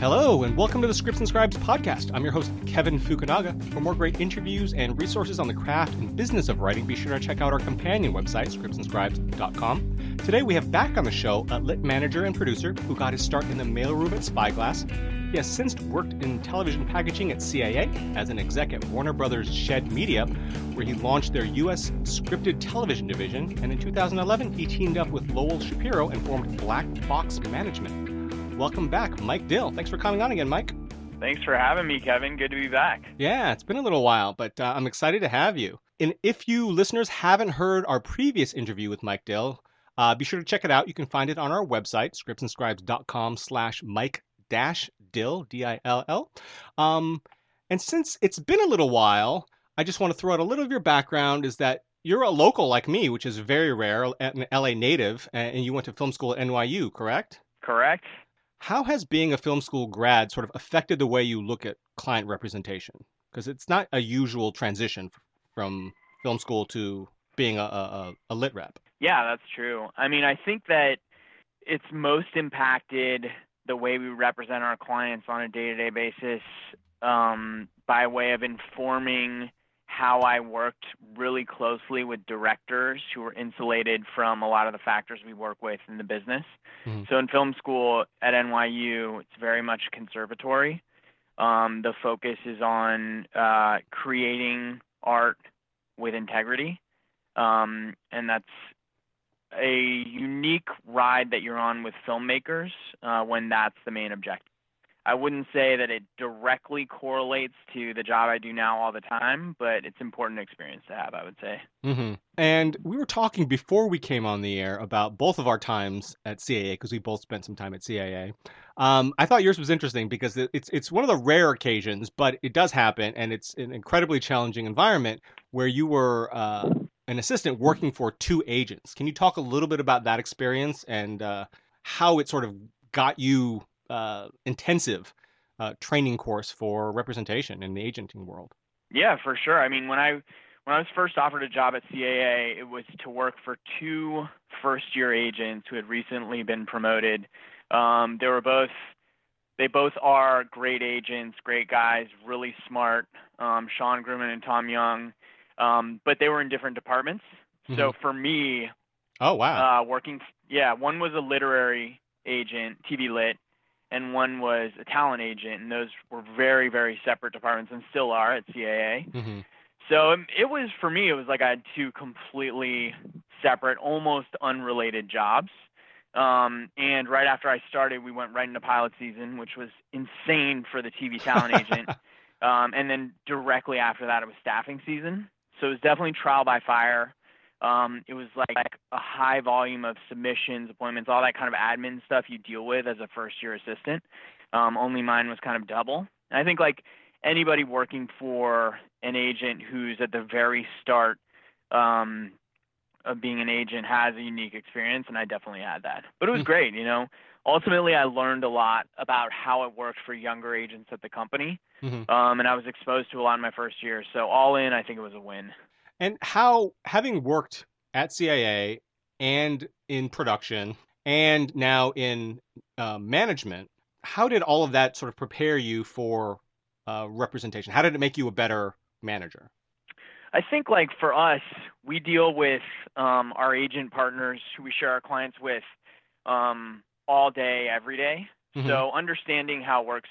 Hello, and welcome to the Scripts and Scribes podcast. I'm your host, Kevin Fukunaga. For more great interviews and resources on the craft and business of writing, be sure to check out our companion website, scriptsandscribes.com. Today, we have back on the show a lit manager and producer who got his start in the mailroom at Spyglass. He has since worked in television packaging at CAA as an exec at Warner Brothers Shed Media, where he launched their U.S. scripted television division. And in 2011, he teamed up with Lowell Shapiro and formed Black Box Management. Welcome back, Mike Dill. Thanks for coming on again, Mike. Thanks for having me, Kevin. Good to be back. Yeah, it's been a little while, but uh, I'm excited to have you. And if you listeners haven't heard our previous interview with Mike Dill, uh, be sure to check it out. You can find it on our website, scriptsandscribes.com slash Mike dash Dill, D-I-L-L. Um, and since it's been a little while, I just want to throw out a little of your background is that you're a local like me, which is very rare, an LA native, and you went to film school at NYU, correct? Correct. How has being a film school grad sort of affected the way you look at client representation? Because it's not a usual transition from film school to being a, a, a lit rep. Yeah, that's true. I mean, I think that it's most impacted the way we represent our clients on a day to day basis um, by way of informing how I worked really closely with directors who were insulated from a lot of the factors we work with in the business. Mm-hmm. So in film school at NYU, it's very much conservatory. Um, the focus is on uh, creating art with integrity, um, and that's a unique ride that you're on with filmmakers uh, when that's the main objective. I wouldn't say that it directly correlates to the job I do now all the time, but it's important experience to have, I would say. Mm-hmm. And we were talking before we came on the air about both of our times at CAA because we both spent some time at CAA. Um, I thought yours was interesting because it's it's one of the rare occasions, but it does happen, and it's an incredibly challenging environment where you were uh, an assistant working for two agents. Can you talk a little bit about that experience and uh, how it sort of got you uh, intensive uh, training course for representation in the agenting world. Yeah, for sure. I mean, when I when I was first offered a job at CAA, it was to work for two first year agents who had recently been promoted. Um, they were both they both are great agents, great guys, really smart. Um, Sean Grumman and Tom Young, um, but they were in different departments. Mm-hmm. So for me, oh wow, uh, working yeah, one was a literary agent, TV lit, and one was a talent agent, and those were very, very separate departments, and still are at CAA. Mm-hmm. So um, it was for me, it was like I had two completely separate, almost unrelated jobs. Um, and right after I started, we went right into pilot season, which was insane for the TV talent agent. Um, and then directly after that, it was staffing season. So it was definitely trial by fire. Um, it was like a high volume of submissions, appointments, all that kind of admin stuff you deal with as a first year assistant. Um, only mine was kind of double. And I think like anybody working for an agent who's at the very start um, of being an agent has a unique experience, and I definitely had that. But it was hmm. great, you know. Ultimately, I learned a lot about how it worked for younger agents at the company, mm-hmm. um, and I was exposed to a lot in my first year. So all in, I think it was a win. And how, having worked at CAA and in production and now in uh, management, how did all of that sort of prepare you for uh, representation? How did it make you a better manager? I think, like for us, we deal with um, our agent partners who we share our clients with um, all day, every day. Mm-hmm. So, understanding how it works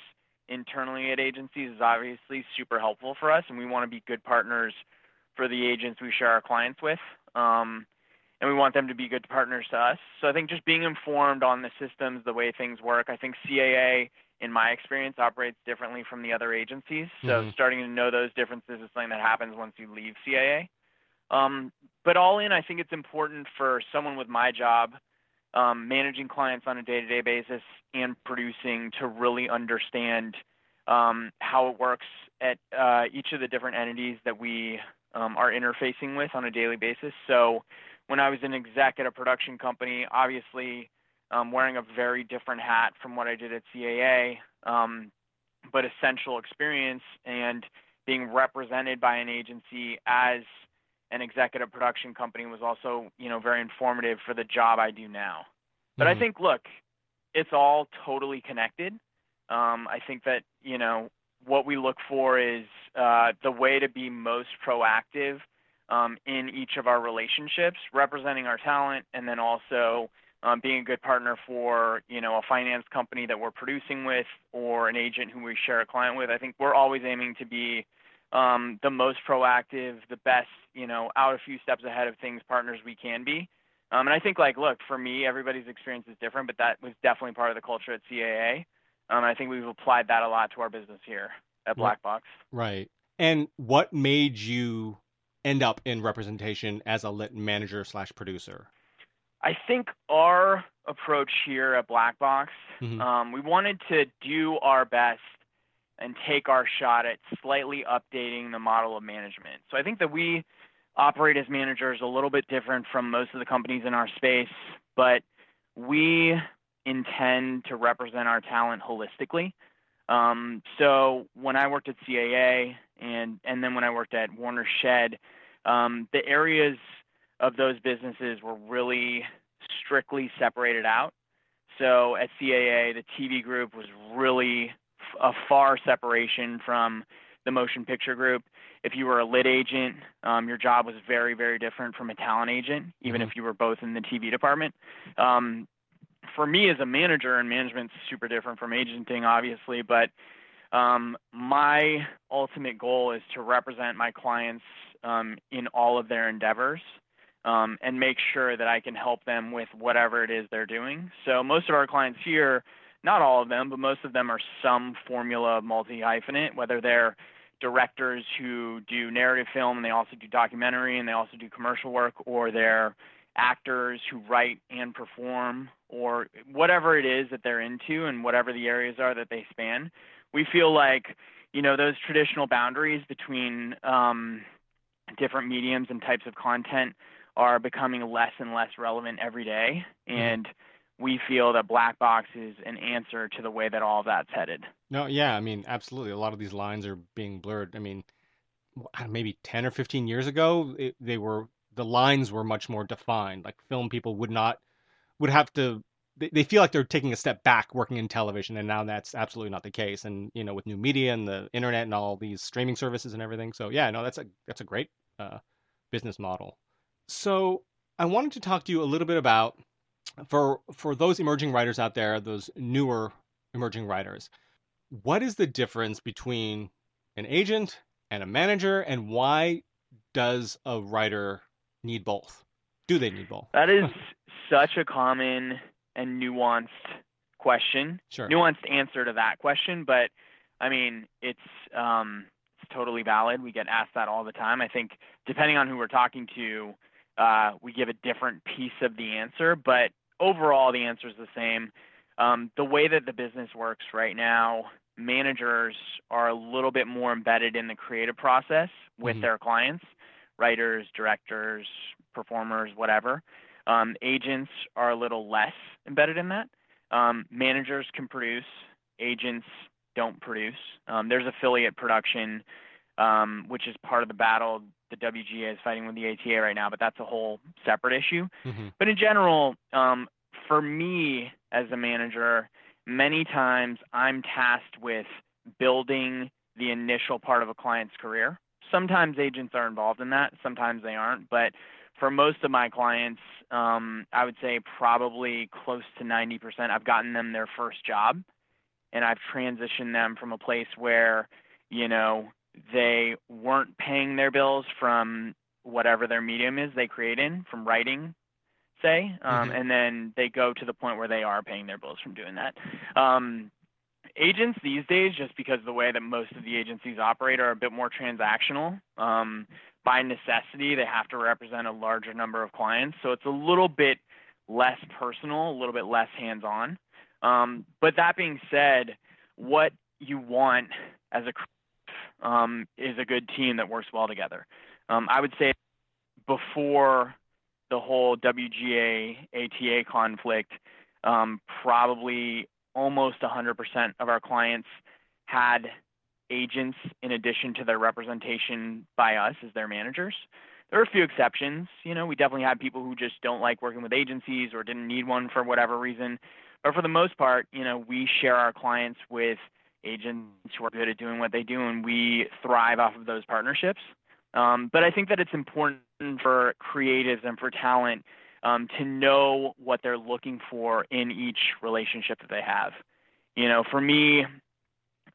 internally at agencies is obviously super helpful for us, and we want to be good partners for the agents we share our clients with. Um, and we want them to be good partners to us. So I think just being informed on the systems, the way things work. I think CAA, in my experience, operates differently from the other agencies. So mm-hmm. starting to know those differences is something that happens once you leave CAA. Um, but all in, I think it's important for someone with my job, um, managing clients on a day-to-day basis and producing, to really understand um, how it works at uh, each of the different entities that we um, are interfacing with on a daily basis. So when I was an exec at a production company, obviously um, wearing a very different hat from what I did at CAA, um, but essential experience and being represented by an agency as an executive production company was also, you know, very informative for the job I do now. But mm-hmm. I think, look, it's all totally connected. Um, I think that you know what we look for is uh, the way to be most proactive um, in each of our relationships, representing our talent, and then also um, being a good partner for you know a finance company that we're producing with or an agent who we share a client with. I think we're always aiming to be um, the most proactive, the best, you know, out a few steps ahead of things partners we can be. Um, and I think like, look, for me, everybody's experience is different, but that was definitely part of the culture at CAA. Um, I think we've applied that a lot to our business here at Black Box. Right. And what made you end up in representation as a lit manager slash producer? I think our approach here at Black Box, mm-hmm. um, we wanted to do our best and take our shot at slightly updating the model of management. So I think that we operate as managers a little bit different from most of the companies in our space, but we intend to represent our talent holistically. Um, so when I worked at CAA and and then when I worked at Warner Shed, um, the areas of those businesses were really strictly separated out. So at CAA, the TV group was really a far separation from the motion picture group. If you were a lit agent, um, your job was very, very different from a talent agent, even mm-hmm. if you were both in the TV department. Um, for me as a manager, and management's super different from agenting, obviously, but um, my ultimate goal is to represent my clients um, in all of their endeavors um, and make sure that I can help them with whatever it is they're doing. So most of our clients here not all of them, but most of them are some formula multi hyphenate, whether they're directors who do narrative film and they also do documentary and they also do commercial work, or they're actors who write and perform, or whatever it is that they're into and whatever the areas are that they span. We feel like, you know, those traditional boundaries between um, different mediums and types of content are becoming less and less relevant every day. Mm-hmm. And we feel that black box is an answer to the way that all of that's headed. No, yeah, I mean, absolutely. A lot of these lines are being blurred. I mean, maybe 10 or 15 years ago, it, they were the lines were much more defined. Like film people would not would have to they, they feel like they're taking a step back working in television and now that's absolutely not the case. And you know with new media and the internet and all these streaming services and everything. So yeah no that's a that's a great uh, business model. So i wanted to talk to you a little bit about for for those emerging writers out there, those newer emerging writers, what is the difference between an agent and a manager, and why does a writer need both? Do they need both? That is such a common and nuanced question. Sure. Nuanced answer to that question, but I mean, it's um, it's totally valid. We get asked that all the time. I think depending on who we're talking to, uh, we give a different piece of the answer, but overall the answer is the same. Um, the way that the business works right now, managers are a little bit more embedded in the creative process with mm-hmm. their clients, writers, directors, performers, whatever. Um, agents are a little less embedded in that. Um, managers can produce, agents don't produce. Um, there's affiliate production, um, which is part of the battle the WGA is fighting with the ATA right now, but that's a whole separate issue. Mm-hmm. But in general, um, for me as a manager, many times I'm tasked with building the initial part of a client's career. Sometimes agents are involved in that, sometimes they aren't, but for most of my clients, um, I would say probably close to 90%, I've gotten them their first job and I've transitioned them from a place where, you know, they weren't paying their bills from whatever their medium is they create in, from writing, say, um, mm-hmm. and then they go to the point where they are paying their bills from doing that. Um, agents these days, just because the way that most of the agencies operate, are a bit more transactional. Um, by necessity, they have to represent a larger number of clients, so it's a little bit less personal, a little bit less hands-on. Um, but that being said, what you want as a um, is a good team that works well together. Um, I would say before the whole WGA ATA conflict, um, probably almost 100% of our clients had agents in addition to their representation by us as their managers. there are a few exceptions. You know, we definitely had people who just don't like working with agencies or didn't need one for whatever reason. But for the most part, you know, we share our clients with agents who are good at doing what they do, and we thrive off of those partnerships. Um, but I think that it's important for creatives and for talent um, to know what they're looking for in each relationship that they have. You know, for me,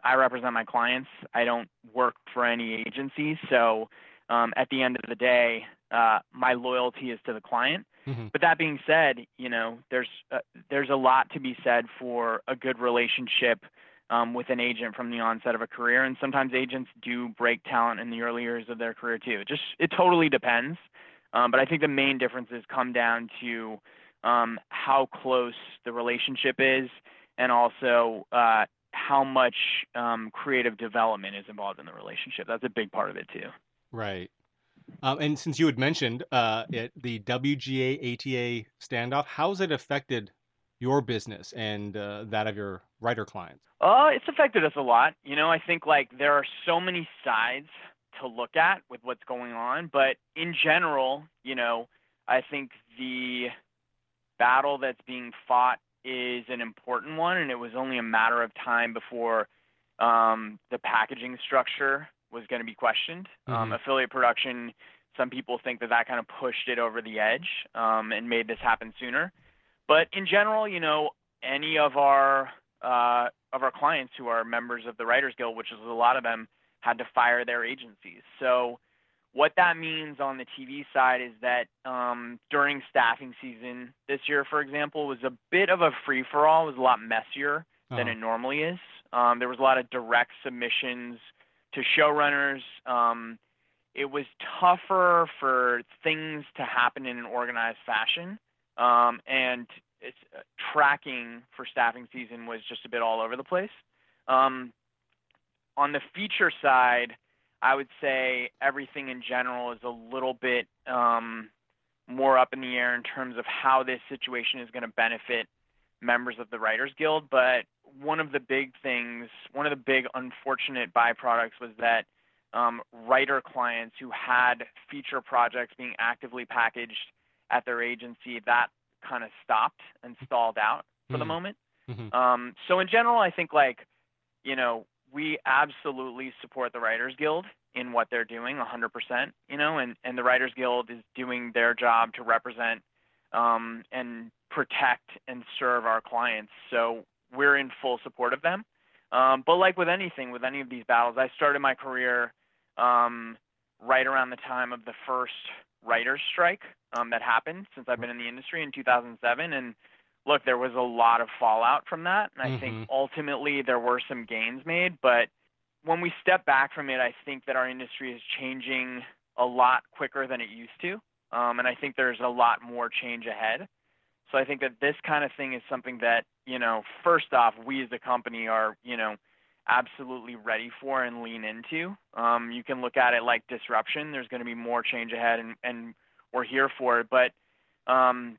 I represent my clients. I don't work for any agency, so um, at the end of the day, uh, my loyalty is to the client. Mm-hmm. But that being said, you know, there's uh, there's a lot to be said for a good relationship um, with an agent from the onset of a career, and sometimes agents do break talent in the early years of their career too. It just it totally depends. Um, but I think the main differences come down to um, how close the relationship is, and also uh, how much um, creative development is involved in the relationship. That's a big part of it too. Right. Um, and since you had mentioned uh, it, the WGA ATA standoff, how's it affected your business and uh, that of your writer clients? Uh, it's affected us a lot. You know, I think like there are so many sides to look at with what's going on, but in general, you know, I think the battle that's being fought is an important one, and it was only a matter of time before um, the packaging structure was going to be questioned. Um, mm-hmm. Um, affiliate production, some people think that that kind of pushed it over the edge um, and made this happen sooner. But in general, you know, any of our uh, of our clients who are members of the Writers Guild, which is a lot of them, had to fire their agencies. So what that means on the TV side is that um, during staffing season this year, for example, was a bit of a free for all. It was a lot messier uh-huh. than it normally is. Um, there was a lot of direct submissions to showrunners. Um, it was tougher for things to happen in an organized fashion, um, and it's, uh, tracking for staffing season was just a bit all over the place. On the feature side, I would say everything in general is a little bit um, more up in the air in terms of how this situation is going to benefit members of the Writers Guild. But one of the big things, one of the big unfortunate byproducts was that um, writer clients who had feature projects being actively packaged at their agency, that kind of stopped and stalled out for mm-hmm. the moment. Mm-hmm. Um, so in general, I think like, you know, we absolutely support the Writers Guild in what they're doing 100%, you know, and, and the Writers Guild is doing their job to represent um, and protect and serve our clients. So we're in full support of them. Um, but like with anything, with any of these battles, I started my career um, right around the time of the first writers' strike um, that happened since I've been in the industry in 2007. And look, there was a lot of fallout from that. And I mm-hmm. think ultimately there were some gains made. But when we step back from it, I think that our industry is changing a lot quicker than it used to. Um, and I think there's a lot more change ahead. So I think that this kind of thing is something that, you know, first off, we as a company are, you know, absolutely ready for and lean into. Um, you can look at it like disruption. There's going to be more change ahead, and, and we're here for it. But um,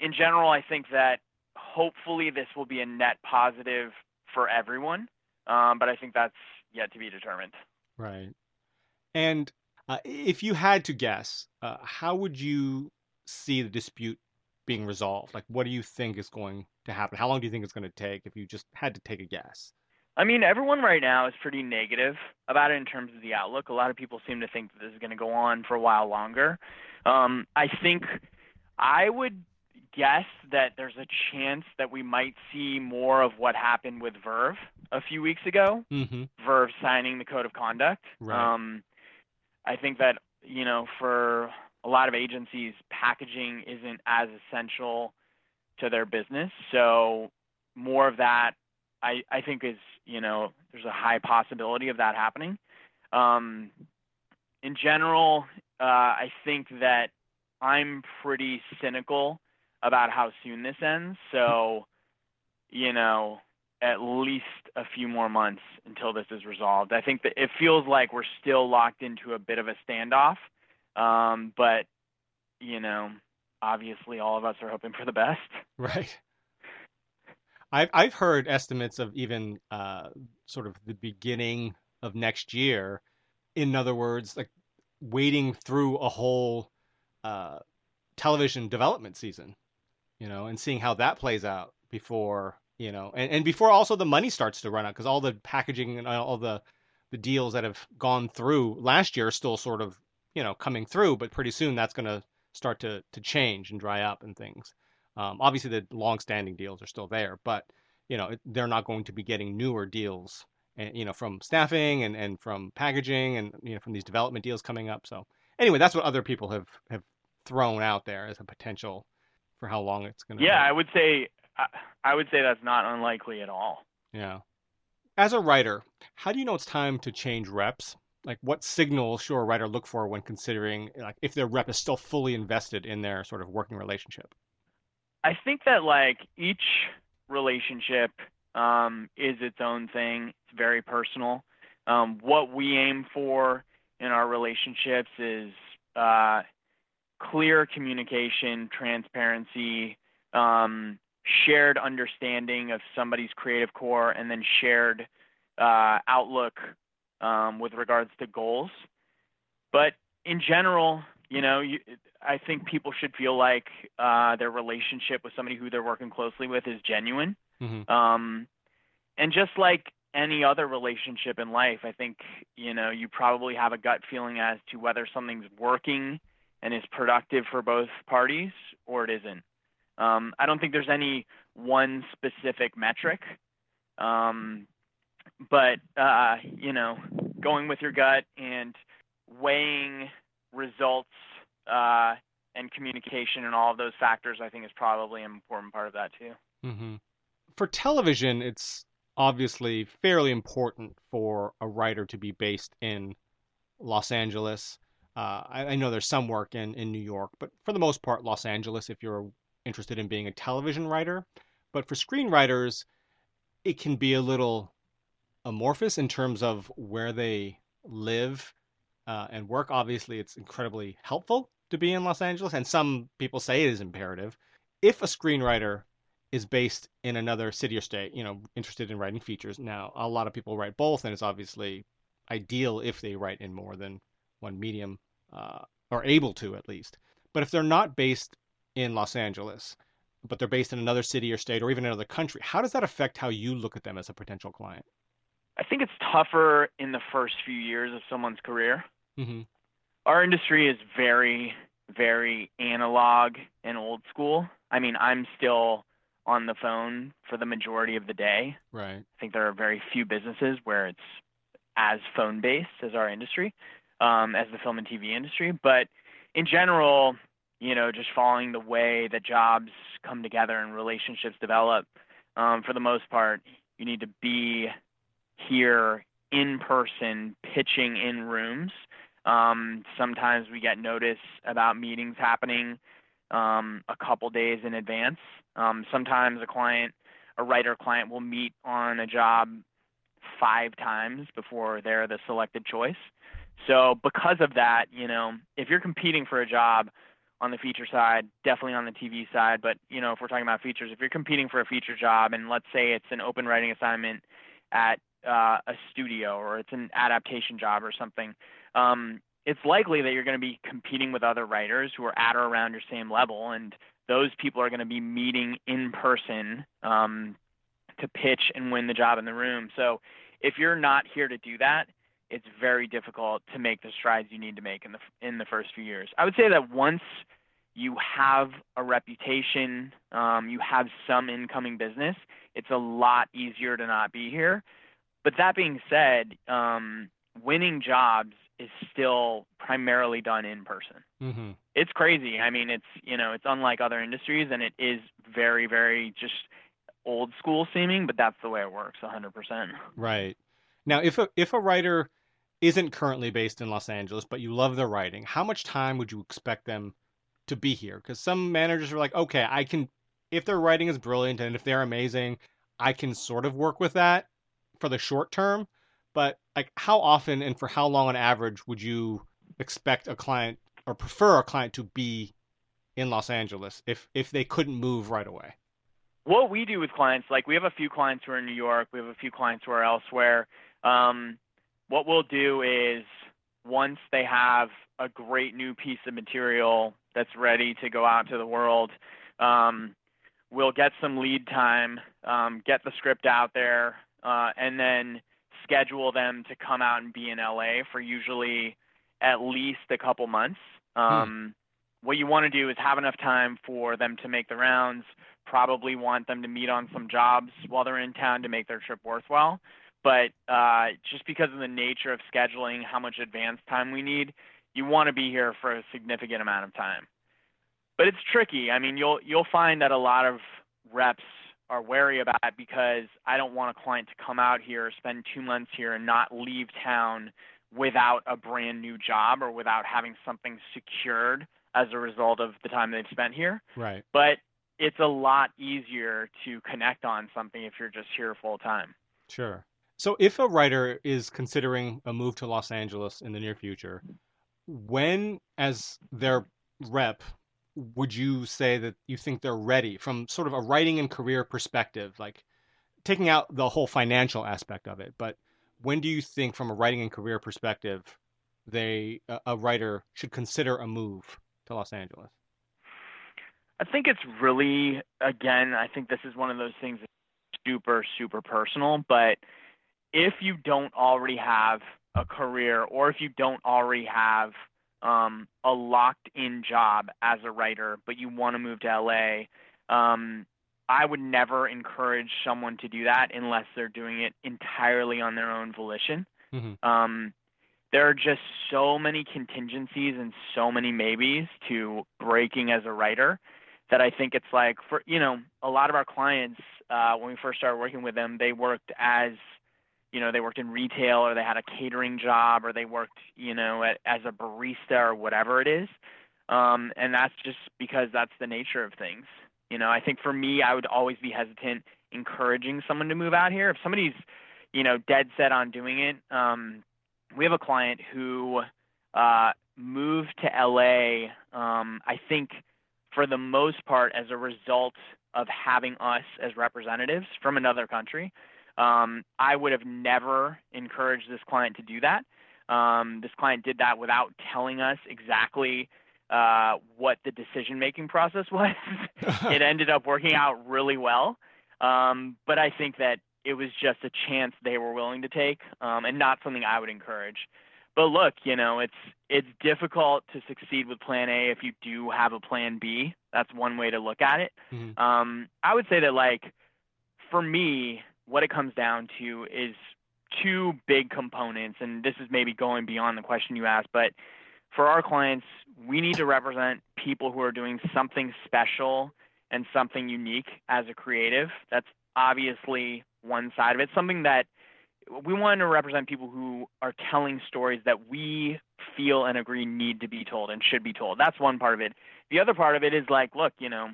in general, I think that hopefully this will be a net positive for everyone. Um, but I think that's yet to be determined. Right. And uh, if you had to guess, uh, how would you see the dispute being resolved? Like, what do you think is going to happen? How long do you think it's going to take if you just had to take a guess? I mean, everyone right now is pretty negative about it in terms of the outlook. A lot of people seem to think that this is going to go on for a while longer. Um, I think I would guess that there's a chance that we might see more of what happened with Verve a few weeks ago. Mm-hmm. Verve signing the code of conduct. Right. Um, I think that you know for a lot of agencies, packaging isn't as essential to their business. So more of that, I, I think is, you know, there's a high possibility of that happening. Um, in general, uh, I think that I'm pretty cynical about how soon this ends. So, you know, at least a few more months until this is resolved. I think that it feels like we're still locked into a bit of a standoff. Um, but you know, obviously, all of us are hoping for the best. Right. I've I've heard estimates of even uh, sort of the beginning of next year. In other words, like waiting through a whole uh, television development season, you know, and seeing how that plays out before you know, and, and before also the money starts to run out because all the packaging and all the the deals that have gone through last year are still sort of you know coming through, but pretty soon that's going to start to to change and dry up and things. Um, obviously, the long-standing deals are still there, but you know they're not going to be getting newer deals, and eh, you know from staffing and, and from packaging and you know from these development deals coming up. So anyway, that's what other people have have thrown out there as a potential for how long it's going to. Yeah, I would say I would say that's not unlikely at all. Yeah. As a writer, how do you know it's time to change reps? Like, what signals should a writer look for when considering like if their rep is still fully invested in their sort of working relationship? I think that like each relationship um, is its own thing. It's very personal. Um, what we aim for in our relationships is uh, clear communication, transparency, um, shared understanding of somebody's creative core and then shared uh, outlook um, with regards to goals. But in general, you know, you, I think people should feel like uh, their relationship with somebody who they're working closely with is genuine. Mm-hmm. Um, and just like any other relationship in life, I think, you know, you probably have a gut feeling as to whether something's working and is productive for both parties or it isn't. Um, I don't think there's any one specific metric, um, but uh, you know, going with your gut and weighing results uh, and communication and all of those factors, I think, is probably an important part of that too. Mm-hmm. For television, it's obviously fairly important for a writer to be based in Los Angeles. Uh, I, I, know there's some work in, in New York, but for the most part, Los Angeles, if you're interested in being a television writer. But for screenwriters, it can be a little amorphous in terms of where they live uh, and work. Obviously, it's incredibly helpful to be in Los Angeles, and some people say it is imperative. If a screenwriter is based in another city or state, you know, interested in writing features, now a lot of people write both, and it's obviously ideal if they write in more than one medium, uh, or able to at least. But if they're not based in Los Angeles, but they're based in another city or state or even another country. How does that affect how you look at them as a potential client? I think it's tougher in the first few years of someone's career. Mm-hmm. Our industry is very, very analog and old school. I mean, I'm still on the phone for the majority of the day. Right. I think there are very few businesses where it's as phone based as our industry, um, as the film and TV industry. But in general, you know, just following the way that jobs come together and relationships develop. Um, for the most part, you need to be here in person, pitching in rooms. Um, sometimes we get notice about meetings happening um, a couple days in advance. Um, sometimes a client, a writer client, will meet on a job five times before they're the selected choice. So because of that, you know, if you're competing for a job, on the feature side, definitely on the TV side. But you know, if we're talking about features, if you're competing for a feature job, and let's say it's an open writing assignment at uh, a studio or it's an adaptation job or something, um, it's likely that you're going to be competing with other writers who are at or around your same level, and those people are going to be meeting in person um, to pitch and win the job in the room. So if you're not here to do that, it's very difficult to make the strides you need to make in the in the first few years. I would say that once you have a reputation, um, you have some incoming business, it's a lot easier to not be here. But that being said, um, winning jobs is still primarily done in person. Mm-hmm. It's crazy. I mean, it's you know, it's unlike other industries, and it is very, very just old school seeming, but that's the way it works, 100%. Right. Now, if a if a writer isn't currently based in Los Angeles, but you love their writing, how much time would you expect them to be here? Because some managers are like, okay, I can, if their writing is brilliant and if they're amazing, I can sort of work with that for the short term. But like, how often and for how long on average would you expect a client or prefer a client to be in Los Angeles if if they couldn't move right away? What we do with clients, like we have a few clients who are in New York, we have a few clients who are elsewhere. Um, what we'll do is once they have a great new piece of material that's ready to go out to the world, um, we'll get some lead time, um, get the script out there, uh, and then schedule them to come out and be in LA for usually at least a couple months. Hmm. Um, hmm. What you want to do is have enough time for them to make the rounds. Probably want them to meet on some jobs while they're in town to make their trip worthwhile. But uh, just because of the nature of scheduling, how much advance time we need, you want to be here for a significant amount of time. But it's tricky. I mean, you'll you'll find that a lot of reps are wary about it because I don't want a client to come out here, spend two months here, and not leave town without a brand new job or without having something secured as a result of the time they've spent here. Right. But it's a lot easier to connect on something if you're just here full time. Sure. So if a writer is considering a move to Los Angeles in the near future, when as their rep would you say that you think they're ready from sort of a writing and career perspective, like taking out the whole financial aspect of it? But when do you think, from a writing and career perspective, they a, writer should consider a move to Los Angeles? I think it's really, again, I think this is one of those things that's super, super personal. But if you don't already have a career, or if you don't already have um, a locked in job as a writer, but you want to move to LA, um, I would never encourage someone to do that unless they're doing it entirely on their own volition. Mm-hmm. Um, there are just so many contingencies and so many maybes to breaking as a writer that I think it's like for you know a lot of our clients uh, when we first started working with them they worked as you know they worked in retail or they had a catering job or they worked you know at, as a barista or whatever it is. Um, and that's just because that's the nature of things. You know i think for me i would always be hesitant encouraging someone to move out here. If somebody's you know dead set on doing it um, we have a client who uh, moved to la um, i think for the most part as a result of having us as representatives from another country um, I would have never encouraged this client to do that. Um, this client did that without telling us exactly uh, what the decision making process was. it ended up working out really well. Um, but I think that it was just a chance they were willing to take um, and not something I would encourage. But look, you know, it's it's difficult to succeed with plan A if you do have a plan B. That's one way to look at it. Mm-hmm. Um, I would say that like for me, what it comes down to is two big components, and this is maybe going beyond the question you asked, but for our clients, we need to represent people who are doing something special and something unique as a creative. That's obviously one side of it. Something that we want to represent people who are telling stories that we feel and agree need to be told and should be told. That's one part of it. The other part of it is like, look, you know,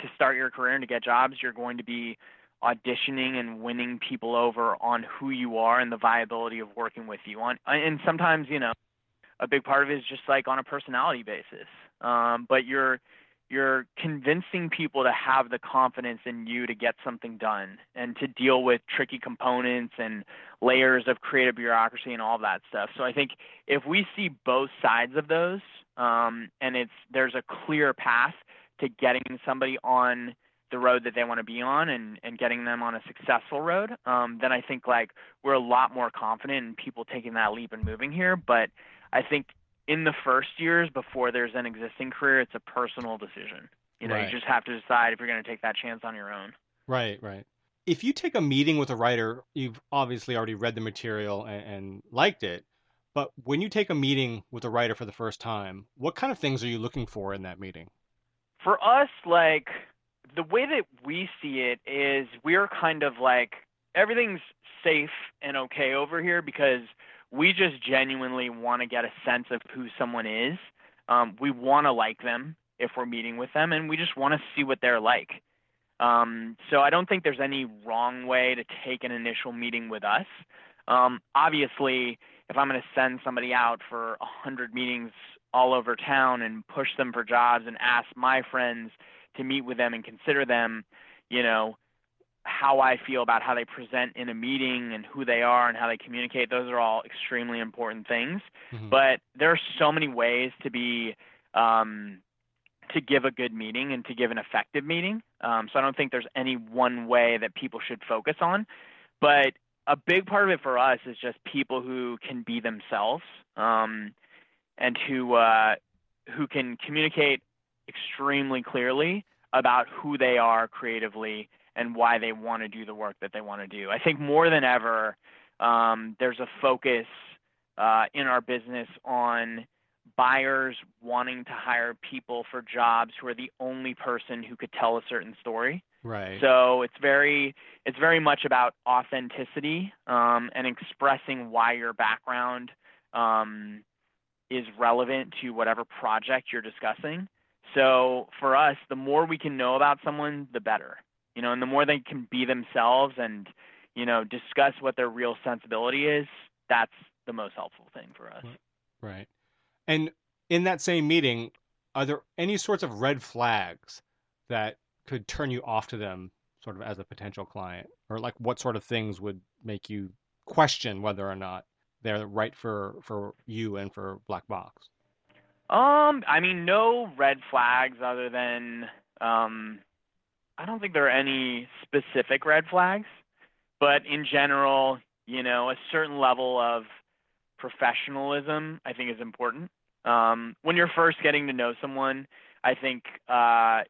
to start your career and to get jobs, you're going to be auditioning and winning people over on who you are and the viability of working with you on and sometimes you know a big part of it is just like on a personality basis. Um, but you're you're convincing people to have the confidence in you to get something done and to deal with tricky components and layers of creative bureaucracy and all that stuff. So i think if we see both sides of those um, and it's there's a clear path to getting somebody on the road that they want to be on and, and getting them on a successful road, um, then I think like we're a lot more confident in people taking that leap and moving here. But I think in the first years before there's an existing career, it's a personal decision. You know, right. you just have to decide if you're going to take that chance on your own. Right, right. If you take a meeting with a writer, you've obviously already read the material and, and liked it. But when you take a meeting with a writer for the first time, what kind of things are you looking for in that meeting? For us, like the way that we see it is we're kind of like everything's safe and okay over here because we just genuinely want to get a sense of who someone is. Um, we want to like them if we're meeting with them, and we just want to see what they're like. Um, so I don't think there's any wrong way to take an initial meeting with us. Um, obviously, if I'm going to send somebody out for a hundred meetings all over town and push them for jobs and ask my friends to meet with them and consider them, you know, how I feel about how they present in a meeting and who they are and how they communicate. Those are all extremely important things. Mm-hmm. But there are so many ways to be um, to give a good meeting and to give an effective meeting. Um, so I don't think there's any one way that people should focus on. But a big part of it for us is just people who can be themselves um, and who uh, who can communicate extremely clearly about who they are creatively and why they want to do the work that they want to do. I think more than ever, um, there's a focus uh, in our business on buyers wanting to hire people for jobs who are the only person who could tell a certain story. Right. So it's very it's very much about authenticity um, and expressing why your background um, is relevant to whatever project you're discussing. So for us, the more we can know about someone, the better. You know, and the more they can be themselves and you know discuss what their real sensibility is, that's the most helpful thing for us. Right. And in that same meeting, are there any sorts of red flags that could turn you off to them sort of as a potential client? Or like what sort of things would make you question whether or not they're right for for you and for Black Box? Um, I mean, no red flags other than um, I don't think there are any specific red flags, but in general, you know, a certain level of professionalism I think is important. Um, when you're first getting to know someone, I think uh,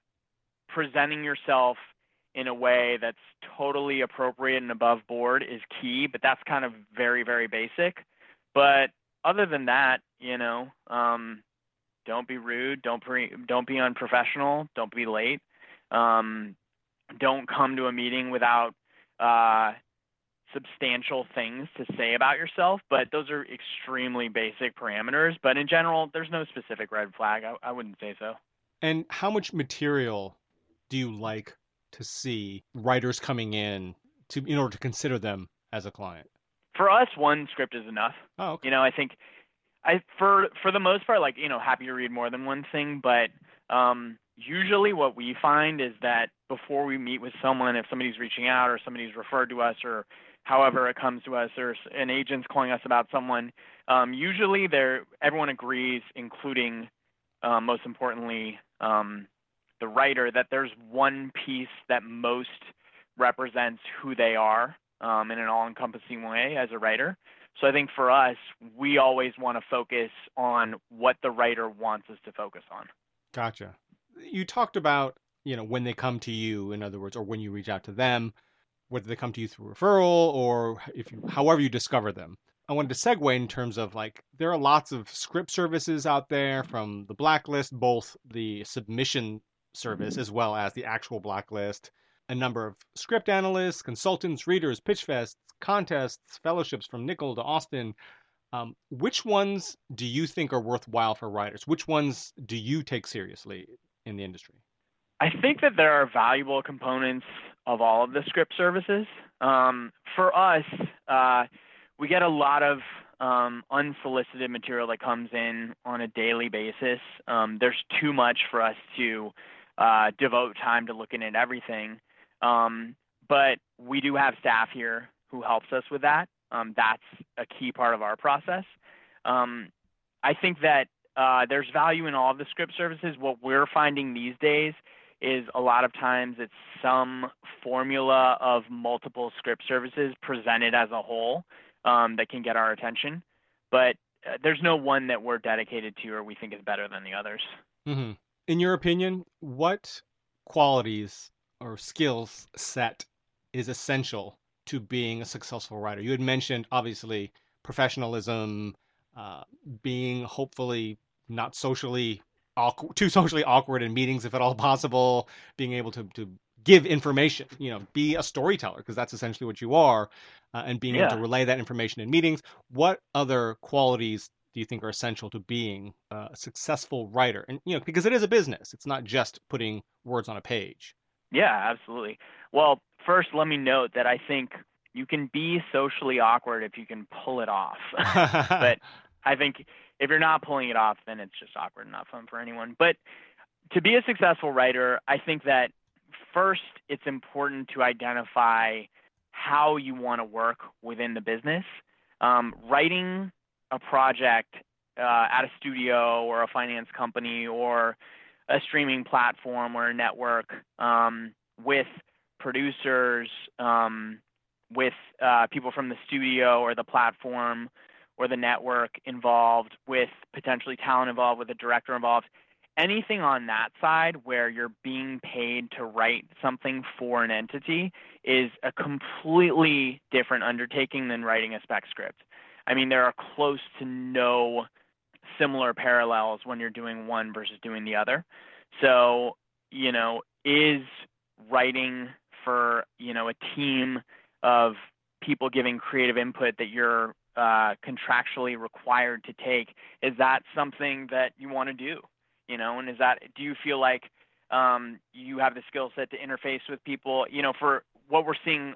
presenting yourself in a way that's totally appropriate and above board is key, but that's kind of very, very basic. But other than that, you know, um, don't be rude, don't pre- don't be unprofessional, don't be late, um, don't come to a meeting without uh, substantial things to say about yourself, but those are extremely basic parameters. But in general, there's no specific red flag. I, I wouldn't say so. And how much material do you like to see writers coming in to in order to consider them as a client? For us, one script is enough. Oh, okay. You know, I think I for for the most part, like you know, happy to read more than one thing, but um, usually what we find is that before we meet with someone, if somebody's reaching out or somebody's referred to us or however it comes to us or an agent's calling us about someone, um, usually there everyone agrees, including um, most importantly um, the writer, that there's one piece that most represents who they are um, in an all-encompassing way as a writer. So I think for us, we always want to focus on what the writer wants us to focus on. Gotcha. You talked about you know when they come to you, in other words, or when you reach out to them whether they come to you through referral or if you, however you discover them. I wanted to segue in terms of like there are lots of script services out there from the blacklist, both the submission service as well as the actual blacklist, a number of script analysts, consultants, readers, pitch fests, contests, fellowships from Nicholl to Austin. Um, which ones do you think are worthwhile for writers? Which ones do you take seriously in the industry? I think that there are valuable components of all of the script services. Um, for us, uh, we get a lot of um, unsolicited material that comes in on a daily basis. Um, there's too much for us to uh, devote time to looking at everything. Um, but we do have staff here who helps us with that. Um, that's a key part of our process. Um, I think that uh, there's value in all of the script services. What we're finding these days is a lot of times it's some formula of multiple script services presented as a whole um, that can get our attention. But uh, there's no one that we're dedicated to or we think is better than the others. Mm-hmm. In your opinion, what qualities or skills set is essential to being a successful writer? You had mentioned obviously professionalism, uh, being hopefully not socially awkward, too socially awkward in meetings if at all possible, being able to to give information, you know, be a storyteller because that's essentially what you are, uh, and being yeah. able to relay that information in meetings. What other qualities do you think are essential to being a successful writer? And you know, because it is a business, it's not just putting words on a page. Yeah, absolutely. Well, first, let me note that I think you can be socially awkward if you can pull it off. but I think if you're not pulling it off, then it's just awkward and not fun for anyone. But to be a successful writer, I think that first, it's important to identify how you want to work within the business. Um, writing a project uh, at a studio or a finance company or a streaming platform or a network um, with producers, um, with uh, people from the studio or the platform or the network involved, with potentially talent involved, with a director involved. Anything on that side where you're being paid to write something for an entity is a completely different undertaking than writing a spec script. I mean, there are close to no similar parallels when you're doing one versus doing the other. So, you know, is writing for, you know, a team of people giving creative input that you're uh, contractually required to take, is that something that you want to do? You know, and is that, do you feel like um, you have the skill set to interface with people? You know, for what we're seeing,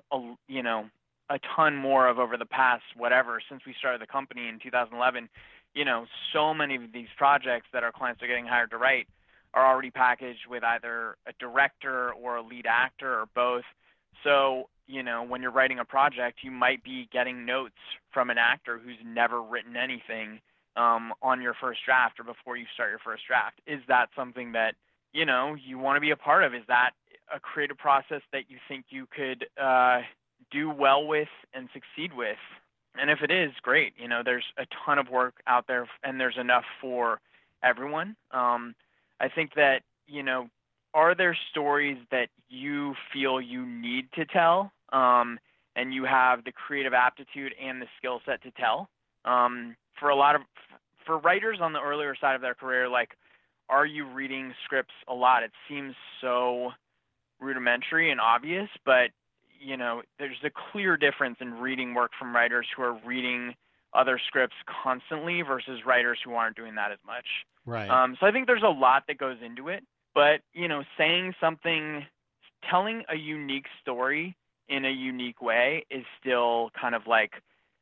you know, a ton more of over the past whatever since we started the company in 2011 you know, so many of these projects that our clients are getting hired to write are already packaged with either a director or a lead actor or both. So, you know, when you're writing a project, you might be getting notes from an actor who's never written anything um, on your first draft or before you start your first draft. Is that something that, you know, you want to be a part of? Is that a creative process that you think you could uh, do well with and succeed with? And if it is, great. You know, there's a ton of work out there, and there's enough for everyone. Um, I think that you know, are there stories that you feel you need to tell, um, and you have the creative aptitude and the skill set to tell? Um, for a lot of for writers on the earlier side of their career, like, are you reading scripts a lot? It seems so rudimentary and obvious, but you know, there's a clear difference in reading work from writers who are reading other scripts constantly versus writers who aren't doing that as much. Right. Um, so I think there's a lot that goes into it, but you know, saying something, telling a unique story in a unique way is still kind of like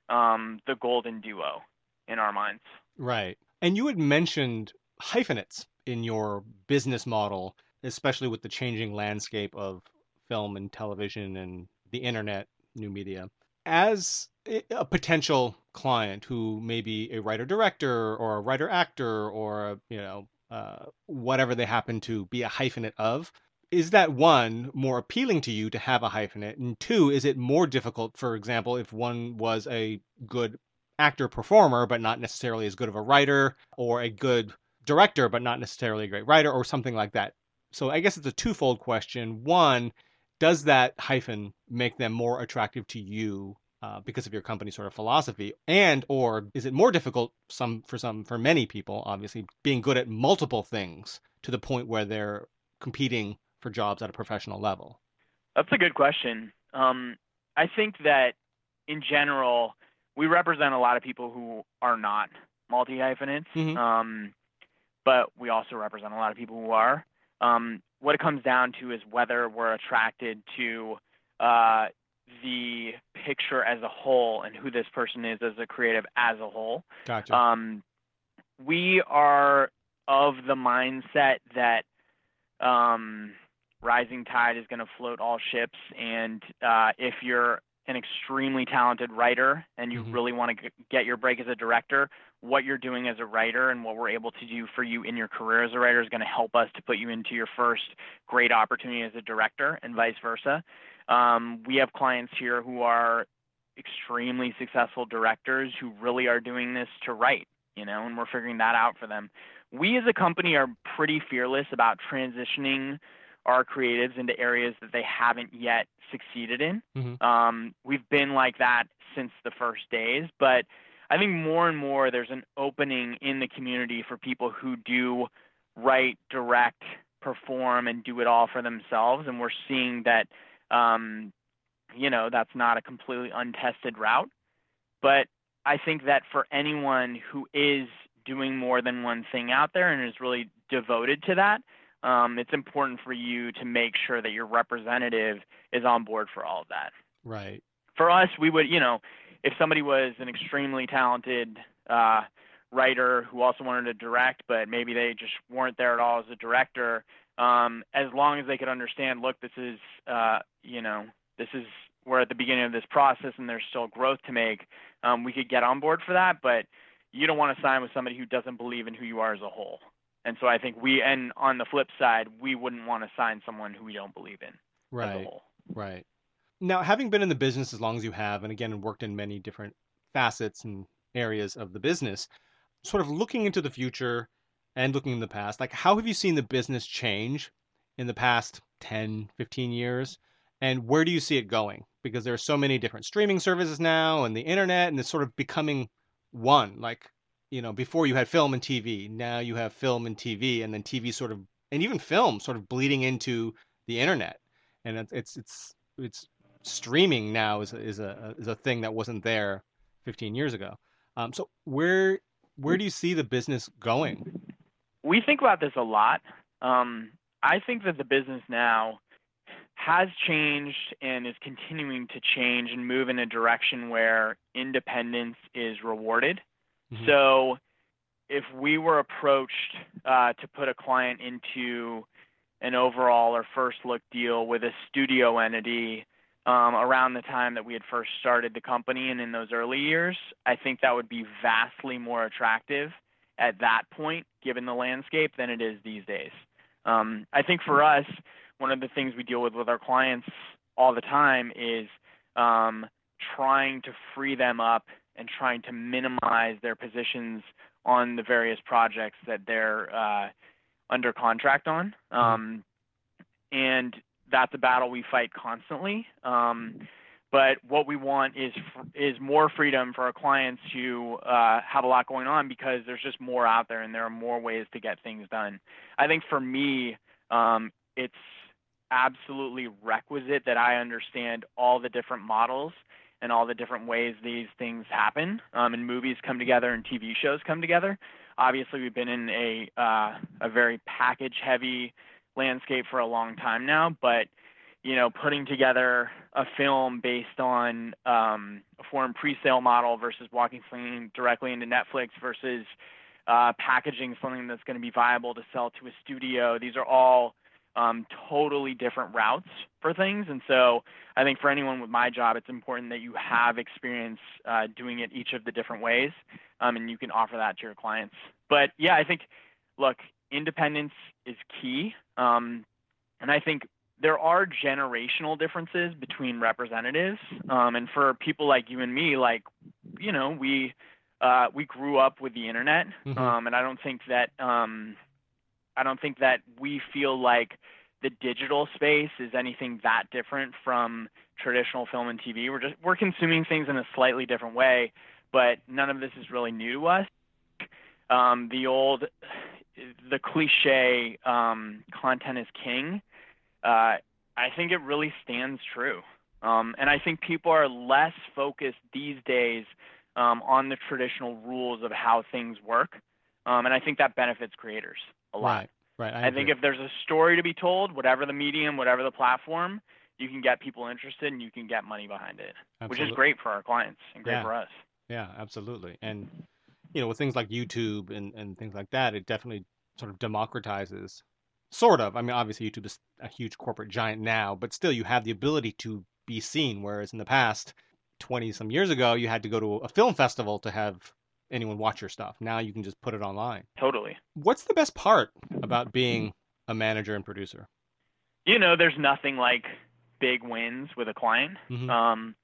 um, the golden duo in our minds. Right. And you had mentioned hyphenates in your business model, especially with the changing landscape of film and television and the internet, new media. As a potential client who may be a writer director or a writer actor or you know uh, whatever they happen to be a hyphenate of, is that one more appealing to you to have a hyphenate, and two, is it more difficult, for example, if one was a good actor performer but not necessarily as good of a writer, or a good director but not necessarily a great writer, or something like that? So I guess it's a twofold question. One, does that hyphen make them more attractive to you uh, because of your company sort of philosophy? And or is it more difficult some for some for many people obviously being good at multiple things to the point where they're competing for jobs at a professional level? That's a good question. Um, i think that in general we represent a lot of people who are not multi hyphenates mm-hmm. um, but we also represent a lot of people who are. Um, what it comes down to is whether we're attracted to uh, the picture as a whole and who this person is as a creative as a whole. Gotcha. Um, we are of the mindset that um, rising tide is going to float all ships, and uh, if you're an extremely talented writer and you mm-hmm. really want to get your break as a director, what you're doing as a writer and what we're able to do for you in your career as a writer is going to help us to put you into your first great opportunity as a director and vice versa. Um, we have clients here who are extremely successful directors who really are doing this to write, you know, and we're figuring that out for them. We as a company are pretty fearless about transitioning our creatives into areas that they haven't yet succeeded in. Mm-hmm. Um, we've been like that since the first days, but I think more and more there's an opening in the community for people who do write, direct, perform, and do it all for themselves. And we're seeing that, um, you know, that's not a completely untested route. But I think that for anyone who is doing more than one thing out there and is really devoted to that, um, it's important for you to make sure that your representative is on board for all of that. Right. For us, we would, you know, if somebody was an extremely talented uh, writer who also wanted to direct, but maybe they just weren't there at all as a director, um, as long as they could understand, look, this is, uh, you know, this is we're at the beginning of this process and there's still growth to make, um, we could get on board for that. But you don't want to sign with somebody who doesn't believe in who you are as a whole. And so I think we, and on the flip side, we wouldn't want to sign someone who we don't believe in right, as a whole. Right. Now, having been in the business as long as you have, and again, worked in many different facets and areas of the business, sort of looking into the future and looking in the past, like how have you seen the business change in the past 10, 15 years? And where do you see it going? Because there are so many different streaming services now and the internet, and it's sort of becoming one. Like, you know, before you had film and TV, now you have film and TV, and then TV sort of, and even film sort of bleeding into the internet. And it's, it's, it's, it's streaming now is, is a, is a thing that wasn't there 15 years ago. Um, so where, where do you see the business going? We think about this a lot. Um, I think that the business now has changed and is continuing to change and move in a direction where independence is rewarded. Mm-hmm. So, if we were approached uh, to put a client into an overall or first look deal with a studio entity um, around the time that we had first started the company and in those early years, I think that would be vastly more attractive at that point, given the landscape, than it is these days. Um, I think for us, one of the things we deal with with our clients all the time is um, trying to free them up and trying to minimize their positions on the various projects that they're uh, under contract on. Mm-hmm. Um, and that's a battle we fight constantly. Um, but what we want is is more freedom for our clients who uh, have a lot going on because there's just more out there and there are more ways to get things done. I think for me, um, it's absolutely requisite that I understand all the different models and all the different ways these things happen um, and movies come together and TV shows come together. Obviously, we've been in a uh, a very package heavy landscape for a long time now, but you know, putting together a film based on um, a foreign pre-sale model versus walking something directly into Netflix versus uh, packaging something that's going to be viable to sell to a studio. These are all um, totally different routes for things. And so I think for anyone with my job, it's important that you have experience uh, doing it each of the different ways, um, and you can offer that to your clients. But yeah, I think, look, independence is key. Um, and I think there are generational differences between representatives. Um, and for people like you and me, like, you know, we, uh, we grew up with the internet. Mm-hmm. Um, and I don't think that, um, I don't think that we feel like the digital space is anything that different from traditional film and TV. We're just we're consuming things in a slightly different way, but none of this is really new to us. Um, the old, the cliche, um, content is king. Uh, I think it really stands true, um, and I think people are less focused these days um, on the traditional rules of how things work, um, and I think that benefits creators a lot. Right. Right. I, I think if there's a story to be told, whatever the medium, whatever the platform, you can get people interested and you can get money behind it, absolutely. which is great for our clients and great yeah. for us. Yeah, absolutely. And you know, with things like YouTube and, and things like that, it definitely sort of democratizes sort of. I mean, obviously YouTube is a huge corporate giant now, but still you have the ability to be seen whereas in the past 20 some years ago you had to go to a film festival to have anyone watch your stuff. Now you can just put it online. Totally. What's the best part about being a manager and producer? You know, there's nothing like big wins with a client. Mm-hmm. Um,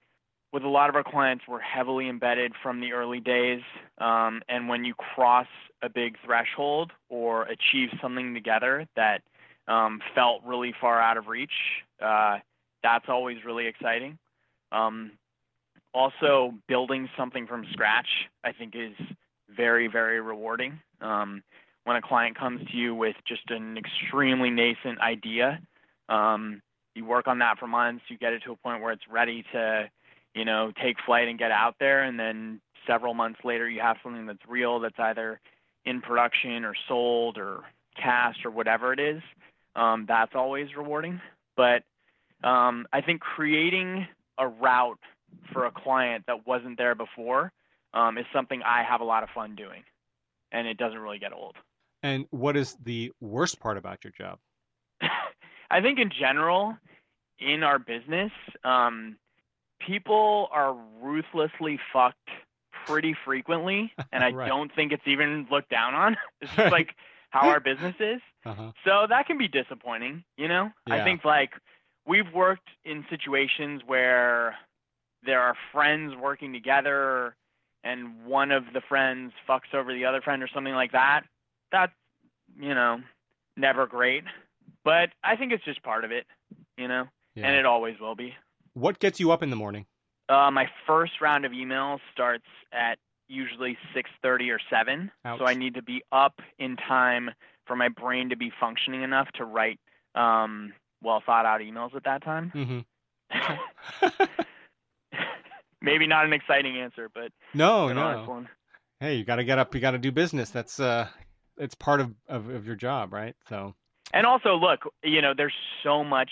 with a lot of our clients, we're heavily embedded from the early days. Um, and when you cross a big threshold or achieve something together that um, felt really far out of reach, uh, that's always really exciting. Um, also, building something from scratch, I think, is very, very rewarding. Um, when a client comes to you with just an extremely nascent idea, um, you work on that for months, you get it to a point where it's ready to, you know, take flight and get out there, and then several months later, you have something that's real, that's either in production or sold or cast or whatever it is. Um, that's always rewarding. But um, I think creating a route for a client that wasn't there before um, is something I have a lot of fun doing, and it doesn't really get old. And what is the worst part about your job? I think in general, in our business, um, people are ruthlessly fucked pretty frequently, and I Right. don't think it's even looked down on. It's just like how our business is. Uh-huh. So that can be disappointing, you know? Yeah. I think like we've worked in situations where there are friends working together and one of the friends fucks over the other friend or something like that. That's, you know, never great. But I think it's just part of it, you know? Yeah. And it always will be. What gets you up in the morning? Uh, my first round of emails starts at usually 6:30 or 7, Ouch. so I need to be up in time for my brain to be functioning enough to write um, well thought out emails at that time. Mm-hmm. Maybe not an exciting answer, but no, no. Hey, you got to get up. You got to do business. That's uh, it's part of, of of your job, right? So. And also, look, you know, there's so much.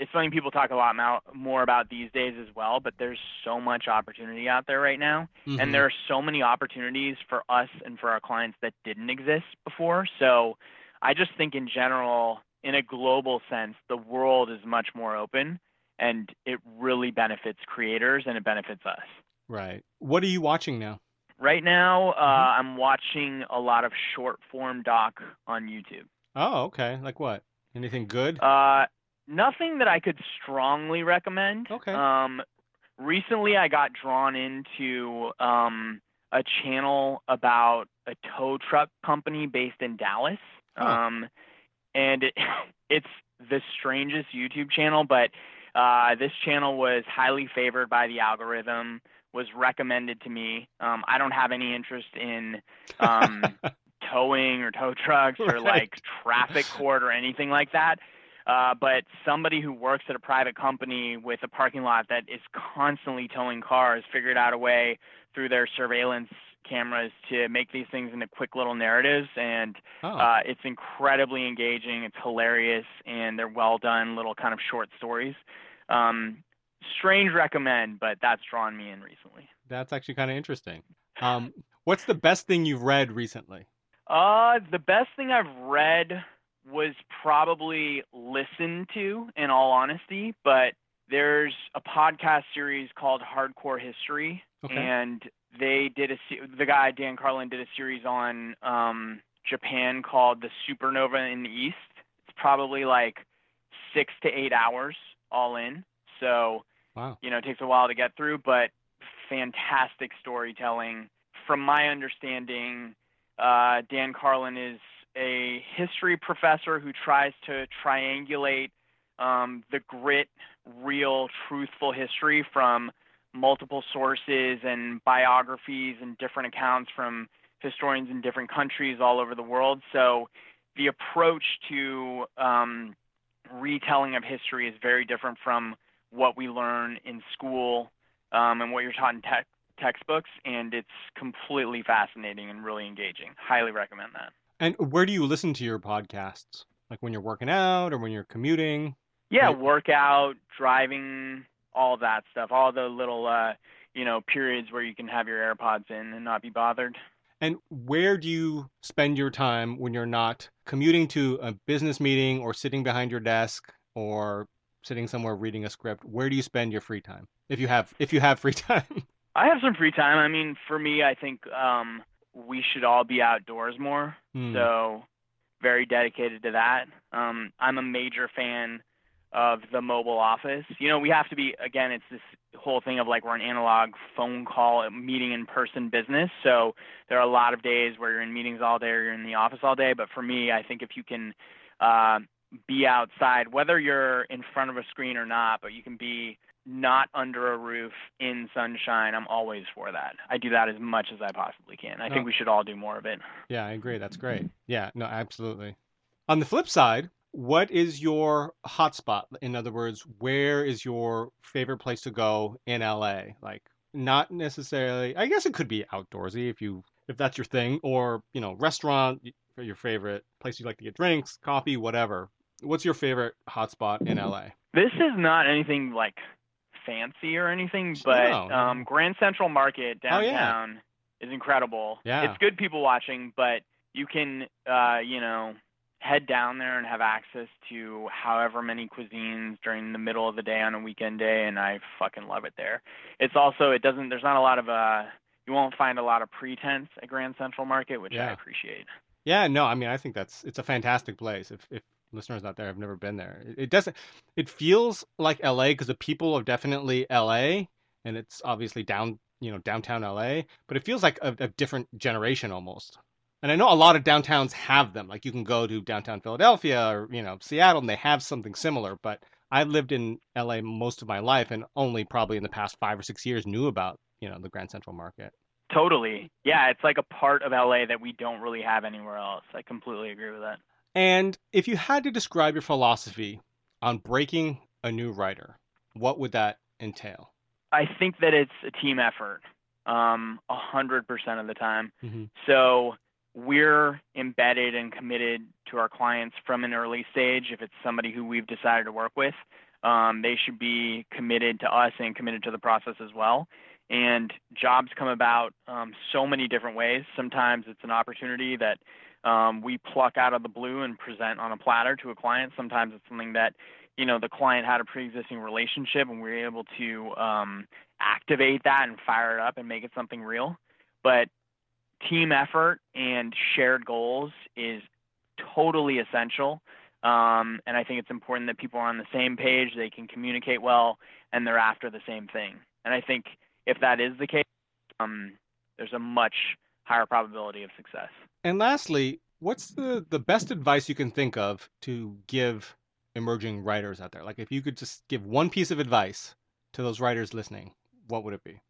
It's something people talk a lot more about these days as well. But there's so much opportunity out there right now. mhm. and there are so many opportunities for us and for our clients that didn't exist before. So I just think in general, in a global sense, the world is much more open and it really benefits creators and it benefits us. right. What are you watching now? Right now, uh, Mhm. I'm watching a lot of short form doc on YouTube. Oh, okay. Like what? Anything good? Uh, nothing that I could strongly recommend. Okay. Um, recently, I got drawn into um, a channel about a tow truck company based in Dallas. Huh. Um, and it, it's the strangest YouTube channel, but uh, this channel was highly favored by the algorithm, was recommended to me. Um, I don't have any interest in um, towing or tow trucks or Right. like traffic court or anything like that. Uh, but somebody who works at a private company with a parking lot that is constantly towing cars figured out a way through their surveillance cameras to make these things into quick little narratives. And oh, uh, it's incredibly engaging. It's hilarious. And they're well done little kind of short stories. Um, strange recommend but that's drawn me in recently. That's actually kind of interesting. Um, what's the best thing you've read recently? Uh, the best thing I've read was probably listened to, in all honesty. But there's a podcast series called Hardcore History, Okay. and they did a the guy Dan Carlin did a series on um, Japan called the Supernova in the East. It's probably like six to eight hours all in. So Wow. you know, it takes a while to get through, but fantastic storytelling. From my understanding, uh, Dan Carlin is a history professor who tries to triangulate um, the grit, real, truthful history from multiple sources and biographies and different accounts from historians in different countries all over the world. So the approach to um, retelling of history is very different from what we learn in school um, and what you're taught in tech textbooks, and it's completely fascinating and really engaging. Highly recommend that. And where do you listen to your podcasts? Like when you're working out or when you're commuting? Yeah, workout, driving, all that stuff, all the little uh, you know periods where you can have your AirPods in and not be bothered. And where do you spend your time when you're not commuting to a business meeting or sitting behind your desk or sitting somewhere reading a script? Where do you spend your free time? If you have if you have free time. I have some free time. I mean, for me, I think um, we should all be outdoors more. Hmm. So very dedicated to that. Um, I'm a major fan of the mobile office. You know, we have to be again. It's this whole thing of like we're an analog phone call meeting in person business. So there are a lot of days where you're in meetings all day or you're in the office all day. But for me, I think if you can uh, be outside, whether you're in front of a screen or not, but you can be not under a roof in sunshine, I'm always for that. I do that as much as I possibly can. I Oh. think we should all do more of it. Yeah, I agree. That's great. Yeah, no, absolutely. On the flip side, what is your hotspot? In other words, where is your favorite place to go in LA? Like not necessarily, I guess it could be outdoorsy if you if that's your thing or, you know, restaurant for your favorite place you like to get drinks, coffee, whatever. What's your favorite hotspot in LA? This is not anything like fancy or anything, but No, um, Grand Central Market Oh, yeah. downtown is incredible. Yeah. It's good people watching, but you can, uh, you know, head down there and have access to however many cuisines during the middle of the day on a weekend day and I fucking love it there. It's also it doesn't there's not a lot of uh you won't find a lot of pretense at Grand Central Market, which yeah. I appreciate. Yeah, no, I mean I think that's it's a fantastic place. If if listeners out there have never been there, it, it doesn't it feels like LA because the people are definitely LA and it's obviously down you know downtown LA, but it feels like a, a different generation almost. And I know a lot of downtowns have them. Like you can go to downtown Philadelphia or you know Seattle, and they have something similar. But I lived in LA most of my life, and only probably in the past five or six years knew about you know the Grand Central Market. Totally, yeah, it's like a part of LA that we don't really have anywhere else. I completely agree with that. And if you had to describe your philosophy on breaking a new writer, what would that entail? I think that it's a team effort, um, a hundred percent of the time. Mm-hmm. So we're embedded and committed to our clients from an early stage. If it's somebody who we've decided to work with, um, they should be committed to us and committed to the process as well. And jobs come about um, so many different ways. Sometimes it's an opportunity that um, we pluck out of the blue and present on a platter to a client. Sometimes it's something that you know the client had a pre-existing relationship and we are able to um, activate that and fire it up and make it something real. But team effort and shared goals is totally essential. Um, and I think it's important that people are on the same page, they can communicate well, and they're after the same thing. And I think if that is the case, um, there's a much higher probability of success. And lastly, what's the, the best advice you can think of to give emerging writers out there? Like, if you could just give one piece of advice to those writers listening, what would it be?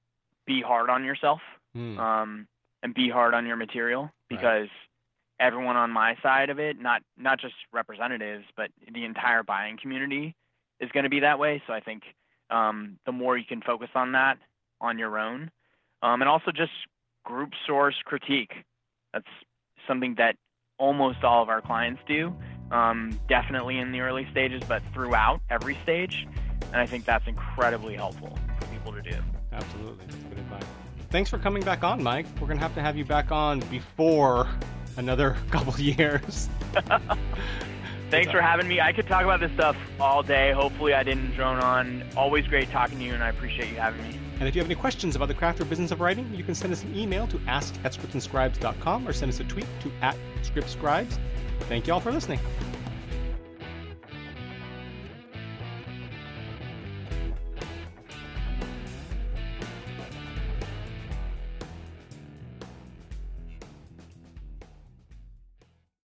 Be hard on yourself. Mm. Um, and be hard on your material because right. everyone on my side of it, not not just representatives, but the entire buying community is going to be that way. So I think um, the more you can focus on that on your own, um, and also just group source critique. That's something that almost all of our clients do. Um, definitely in the early stages, but throughout every stage. And I think that's incredibly helpful for people to do. Absolutely. That's good advice thanks for coming back on, Mike. We're gonna have to have you back on before another couple years. Thanks for having me. I could talk about this stuff all day. Hopefully, I didn't drone on. Always great talking to you, and I appreciate you having me. And if you have any questions about the craft or business of writing, you can send us an email to ask at scriptandscribes.com or send us a tweet to at scriptscribes. Thank you all for listening.